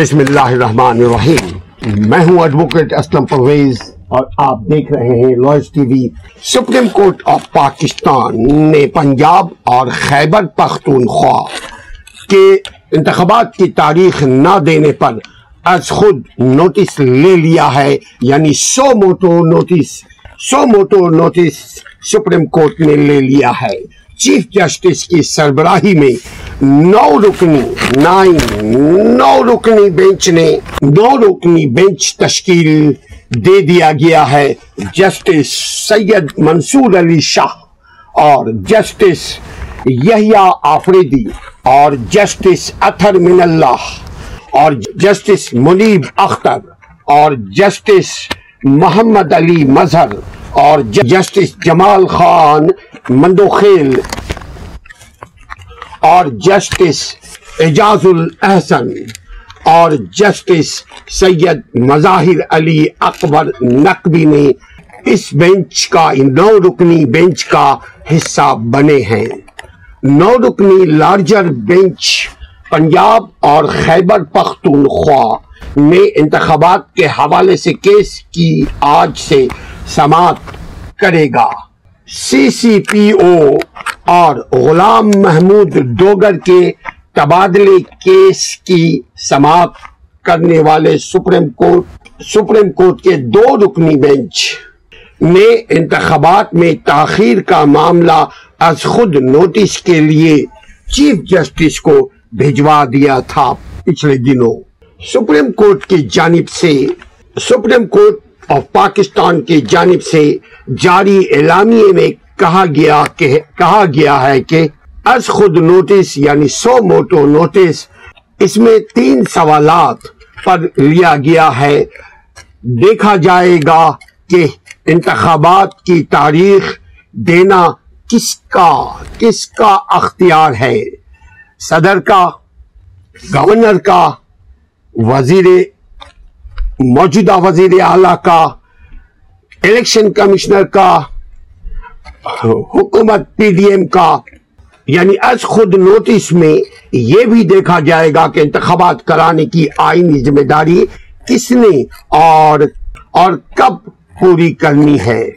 بسم اللہ الرحمن الرحیم۔ میں ہوں ایڈوکیٹ اسلم پرویز اور آپ دیکھ رہے ہیں Lewis T V supreme court of Pakistan نے پنجاب اور خیبر پختونخوا کے انتخابات کی تاریخ نہ دینے پر از خود نوٹس لے لیا ہے۔ یعنی suo motu notice suo motu notice Supreme Court نے لے لیا ہے۔ چیف جسٹس کی سربراہی میں نو رکنی نائن نو رکنی بینچ نے نو رکنی بینچ تشکیل دے دیا گیا ہے۔ جسٹس سید منصور علی شاہ اور جسٹس یحییٰ آفریدی اور جسٹس اتھر من اللہ اور جسٹس منیب اختر اور جسٹس محمد علی مظہر اور جسٹس جمال خان مندوخیل اور جسٹس اعجاز الاحسن اور جسٹس سید مظاہر علی اکبر نقبی نے اس بینچ کا نو رکنی بینچ کا حصہ بنے ہیں۔ نو رکنی لارجر بینچ پنجاب اور خیبر پختونخوا میں انتخابات کے حوالے سے کیس کی آج سے سماعت کرے گا۔ سی سی پی او اور غلام محمود ڈوگر کے تبادلے کیس کی سماعت کرنے والے سپریم کورٹ سپریم کورٹ کے دو رکنی بینچ۔ نے انتخابات میں تاخیر کا معاملہ از خود نوٹس کے لیے چیف جسٹس کو بھیجوا دیا تھا پچھلے دنوں۔ سپریم کورٹ کی جانب سے، سپریم کورٹ آف پاکستان کی جانب سے جاری اعلامیے میں کہا گیا کہ کہا گیا ہے کہ از خود نوٹس یعنی سو موٹو نوٹس اس میں تین سوالات پر لیا گیا ہے۔ دیکھا جائے گا کہ انتخابات کی تاریخ دینا کس کا کس کا اختیار ہے۔ صدر کا گورنر کا، وزیر موجودہ وزیر اعلی کا الیکشن کمشنر کا حکومت پی ڈی ایم کا یعنی از خود نوٹس میں یہ بھی دیکھا جائے گا کہ انتخابات کرانے کی آئینی ذمہ داری کس نے اور اور کب پوری کرنی ہے۔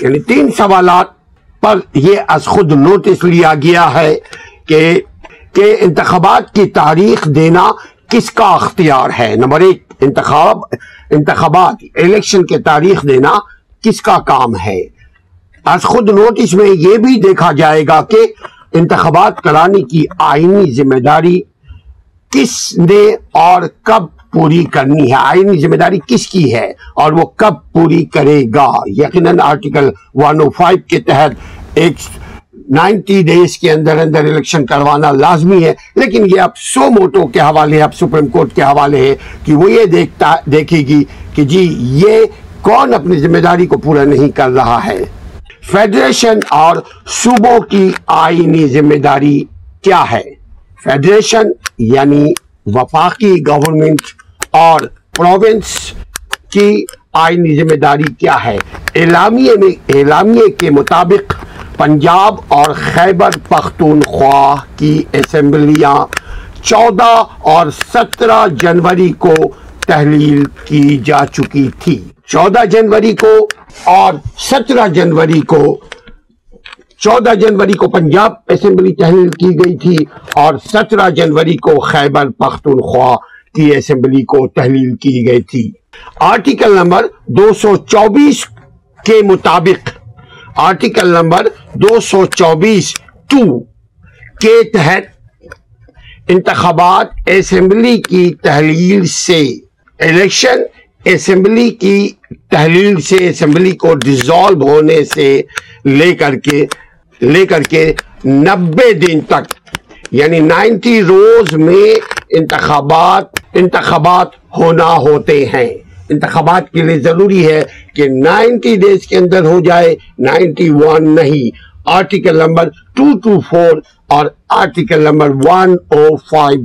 یعنی تین سوالات پر یہ از خود نوٹس لیا گیا ہے کہ کہ انتخابات کی تاریخ دینا کس کا اختیار ہے۔ نمبر ایک، انتخاب، انتخابات، الیکشن کے تاریخ دینا کس کا کام ہے۔ از خود نوٹس میں یہ بھی دیکھا جائے گا کہ انتخابات کرانے کی آئینی ذمہ داری کس نے اور کب پوری کرنی ہے؟ آئینی ذمہ داری کس کی ہے اور وہ کب پوری کرے گا؟ یقیناً آرٹیکل ون او فائیو کے تحت ایک نائنٹی ڈیز کے اندر اندر الیکشن کروانا لازمی ہے، لیکن یہ اب سو موٹو کے حوالے، اب سپریم کورٹ کے حوالے ہے کہ وہ یہ دیکھتا، دیکھے گی کہ جی یہ کون اپنی ذمہ داری کو پورا نہیں کر رہا ہے۔ فیڈریشن اور صوبوں کی آئینی ذمہ داری کیا ہے؟ فیڈریشن یعنی وفاقی گورنمنٹ اور پروونس کی آئینی ذمہ داری کیا ہے؟ اعلامیے میں اعلامیے کے مطابق پنجاب اور خیبر پختونخوا کی اسمبلیاں چودہ اور سترہ جنوری کو تحلیل کی جا چکی تھی۔ چودہ جنوری کو اور سترہ جنوری کو، چودہ جنوری کو پنجاب اسمبلی تحلیل کی گئی تھی اور سترہ جنوری کو خیبر پختونخوا کی اسمبلی کو تحلیل کی گئی تھی۔ آرٹیکل نمبر دو سو چوبیس کے مطابق، آرٹیکل نمبر دو سو چوبیس ٹو کے تحت انتخابات اسمبلی کی تحلیل سے، الیکشن اسمبلی کی تحلیل سے اسمبلی کو ڈیزالو ہونے سے لے کر کے لے کر کے نبے دن تک۔ یعنی نائنٹی روز میں انتخابات انتخابات ہونا ہوتے ہیں۔ انتخابات کے لیے ضروری ہے کہ نائنٹی ڈیز کے اندر ہو جائے، نائنٹی ون نہیں۔ Article number two two four اور article number one O five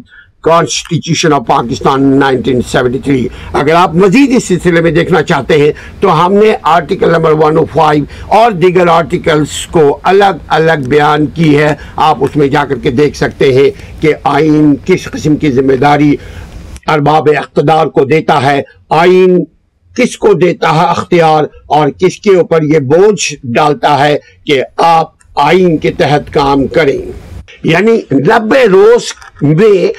constitution of Pakistan nineteen seventy three اگر آپ مزید اس سلسلے میں دیکھنا چاہتے ہیں، تو ہم نے article number one O five اور دیگر آرٹیکلز کو الگ الگ بیان کی ہے۔ آپ اس میں جا کر کے دیکھ سکتے ہیں کہ آئین کس قسم کی ذمہ داری ارباب اقتدار کو دیتا ہے۔ آئین کس کو دیتا ہے اختیار اور کس کے اوپر یہ بوجھ ڈالتا ہے کہ آپ آئین کے تحت کام کریں۔ یعنی نبے روز میں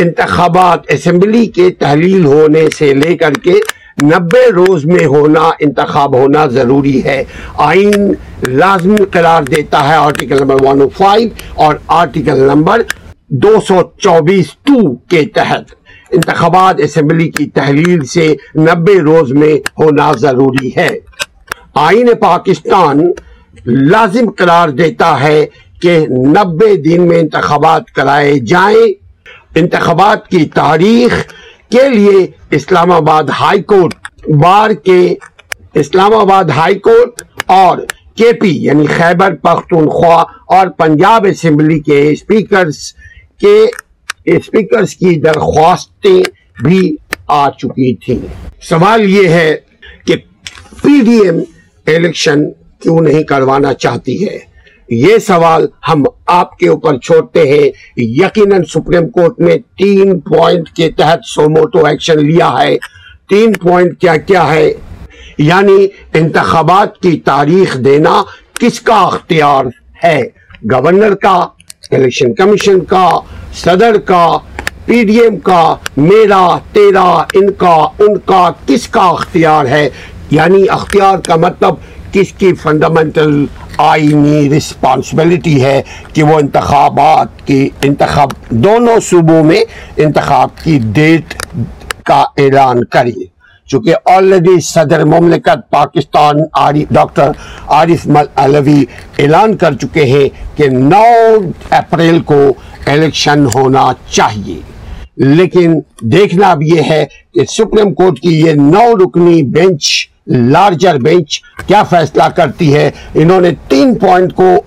انتخابات اسمبلی کے تحلیل ہونے سے لے کر کے نبے روز میں ہونا انتخاب ہونا ضروری ہے۔ آئین لازمی قرار دیتا ہے آرٹیکل نمبر 105 اور آرٹیکل نمبر دو سو چوبیس ٹو کے تحت۔ انتخابات اسمبلی کی تحلیل سے نبے روز میں ہونا ضروری ہے۔ آئین پاکستان لازم قرار دیتا ہے کہ نبے دن میں انتخابات کرائے جائیں۔ انتخابات کی تاریخ کے لیے اسلام آباد ہائی کورٹ، بار کے اسلام آباد ہائی کورٹ اور کے پی یعنی خیبر، پختونخوا اور پنجاب اسمبلی کے اسپیکرز کے اسپیکرز کی درخواستیں بھی آ چکی تھیں۔ سوال یہ ہے کہ پی ڈی ایم الیکشن کیوں نہیں کروانا چاہتی ہے؟ یہ سوال ہم آپ کے اوپر چھوڑتے ہیں۔ یقیناً سپریم کورٹ نے تین پوائنٹ کے تحت سوموٹو ایکشن لیا ہے۔ تین پوائنٹ کیا کیا ہے؟ یعنی انتخابات کی تاریخ دینا کس کا اختیار ہے؟ گورنر کا الیکشن کمیشن کا، صدر کا پی ڈی ایم کا، میرا، تیرا، ان کا ان کا کس کا اختیار ہے؟ یعنی اختیار کا مطلب کس کی فنڈامنٹل آئینی رسپانسبلٹی ہے کہ وہ انتخابات کی انتخاب دونوں صوبوں میں انتخاب کی ڈیٹ کا اعلان کری چونکہ آلریڈی صدر مملکت پاکستان ڈاکٹر عارف علوی اعلان کر چکے ہیں کہ نو اپریل کو الیکشن ہونا چاہیے۔ لیکن دیکھنا اب یہ ہے کہ سپریم کورٹ کی یہ نو رکنی بینچ لارجر بینچ کیا فیصلہ کرتی ہے؟ انہوں نے تین پوائنٹ کو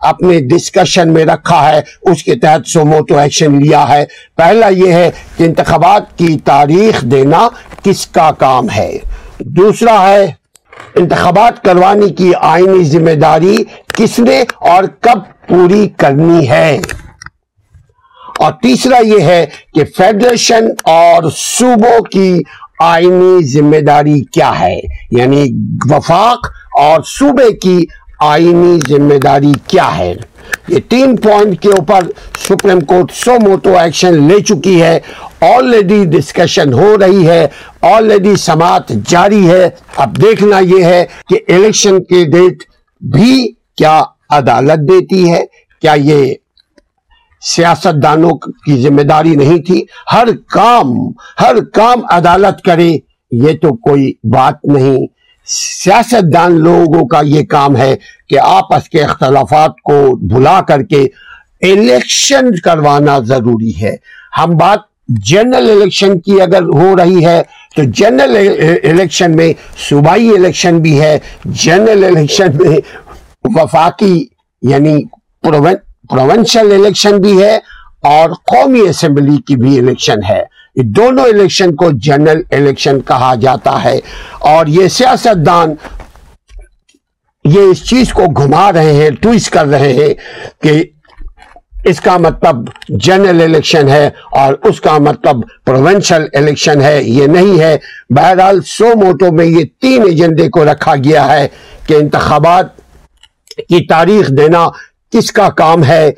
اپنے ڈسکشن میں رکھا ہے۔ اس کے تحت سوموٹو ایکشن لیا ہے۔ پہلا یہ ہے کہ انتخابات کی تاریخ دینا کس کا کام ہے۔ دوسرا ہے انتخابات کروانے کی آئینی ذمہ داری کس نے اور کب پوری کرنی ہے۔ اور تیسرا یہ ہے کہ فیڈریشن اور صوبوں کی آئینی ذمہ داری کیا ہے؟ یعنی وفاق اور صوبے کی آئینی ذمہ داری کیا ہے؟ یہ تین پوائنٹ کے اوپر Supreme Court suo motu action لے چکی ہے۔ آلریڈی ڈسکشن ہو رہی ہے۔ آلریڈی سماعت جاری ہے۔ اب دیکھنا یہ ہے کہ الیکشن کے ڈیٹ بھی کیا عدالت دیتی ہے؟ کیا یہ سیاست دانوں کی ذمہ داری نہیں تھی۔ ہر کام ہر کام عدالت کرے، یہ تو کوئی بات نہیں۔ سیاست دان لوگوں کا یہ کام ہے کہ آپس کے اختلافات کو بھلا کر کے الیکشن کروانا ضروری ہے۔ ہم بات جنرل الیکشن کی اگر ہو رہی ہے تو جنرل الیکشن میں صوبائی الیکشن بھی ہے، جنرل الیکشن میں وفاقی یعنی پروونشل الیکشن بھی ہے اور قومی اسمبلی کی بھی الیکشن ہے۔ دونوں الیکشن کو جنرل الیکشن کہا جاتا ہے اور یہ سیاستدان یہ اس چیز کو گھما رہے ہیں ٹویس کر رہے ہیں کہ اس کا مطلب جنرل الیکشن ہے اور اس کا مطلب پروونشل الیکشن ہے، یہ نہیں ہے۔ بہرحال سو موٹو میں یہ تین ایجنڈے کو رکھا گیا ہے کہ انتخابات کی تاریخ دینا کس کا کام ہے؟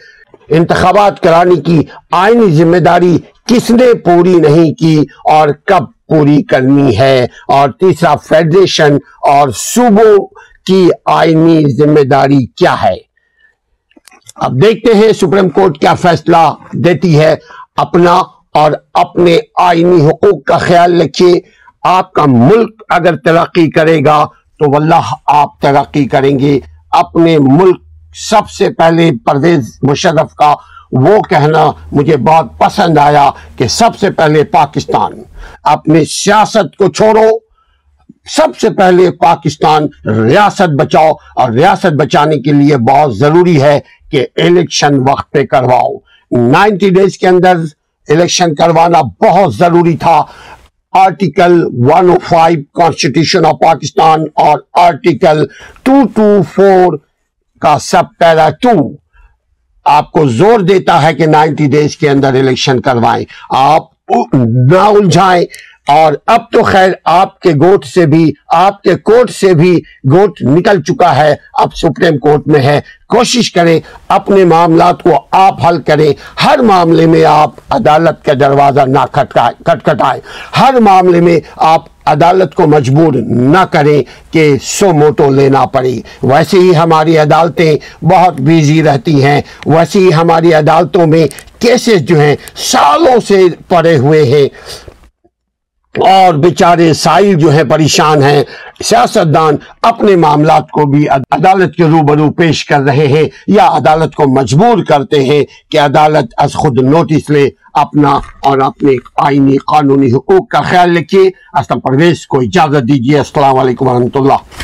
انتخابات کرانے کی آئینی ذمہ داری کس نے پوری نہیں کی اور کب پوری کرنی ہے؟ اور تیسرا، فیڈریشن اور صوبوں کی آئینی ذمہ داری کیا ہے؟ اب دیکھتے ہیں سپریم کورٹ کیا فیصلہ دیتی ہے۔ اپنا اور اپنے آئینی حقوق کا خیال رکھیے۔ آپ کا ملک اگر ترقی کرے گا تو واللہ آپ ترقی کریں گے۔ اپنے ملک سب سے پہلے پرویز مشرف کا وہ کہنا مجھے بہت پسند آیا کہ سب سے پہلے پاکستان، اپنی سیاست کو چھوڑو، سب سے پہلے پاکستان ریاست بچاؤ، اور ریاست بچانے کے لیے بہت ضروری ہے کہ الیکشن وقت پہ کرواؤ۔ نائنٹی ڈیز کے اندر الیکشن کروانا بہت ضروری تھا۔ آرٹیکل 105 کانسٹیٹیوشن آف پاکستان اور آرٹیکل 224 کا سب پیرا ٹو آپ کو زور دیتا ہے کہ نائنٹی ڈیز کے اندر الیکشن کروائیں۔ آپ نہ الجھائیں۔ اور اب تو خیر آپ کے گوٹ سے بھی، آپ کے کوٹ سے بھی گوٹ نکل چکا ہے۔ اب سپریم کورٹ میں ہے۔ کوشش کریں، اپنے معاملات کو آپ حل کریں۔ ہر معاملے میں آپ عدالت کا دروازہ نہ کھٹکھٹائیں۔ ہر معاملے میں آپ عدالت کو مجبور نہ کریں کہ سو موٹو لینا پڑے۔ ویسے ہی ہماری عدالتیں بہت بیزی رہتی ہیں۔ ویسے ہی ہماری عدالتوں میں کیسز جو ہیں سالوں سے پڑے ہوئے ہیں۔ اور بیچارے سائل جو ہیں پریشان ہیں۔ سیاستدان اپنے معاملات کو بھی عدالت کے روبرو پیش کر رہے ہیں یا عدالت کو مجبور کرتے ہیں کہ عدالت از خود نوٹس لے اپنا اور اپنے آئینی قانونی حقوق کا خیال رکھیے اسلم پرویز کو اجازت دیجیے السلام علیکم ورحمۃ اللہ۔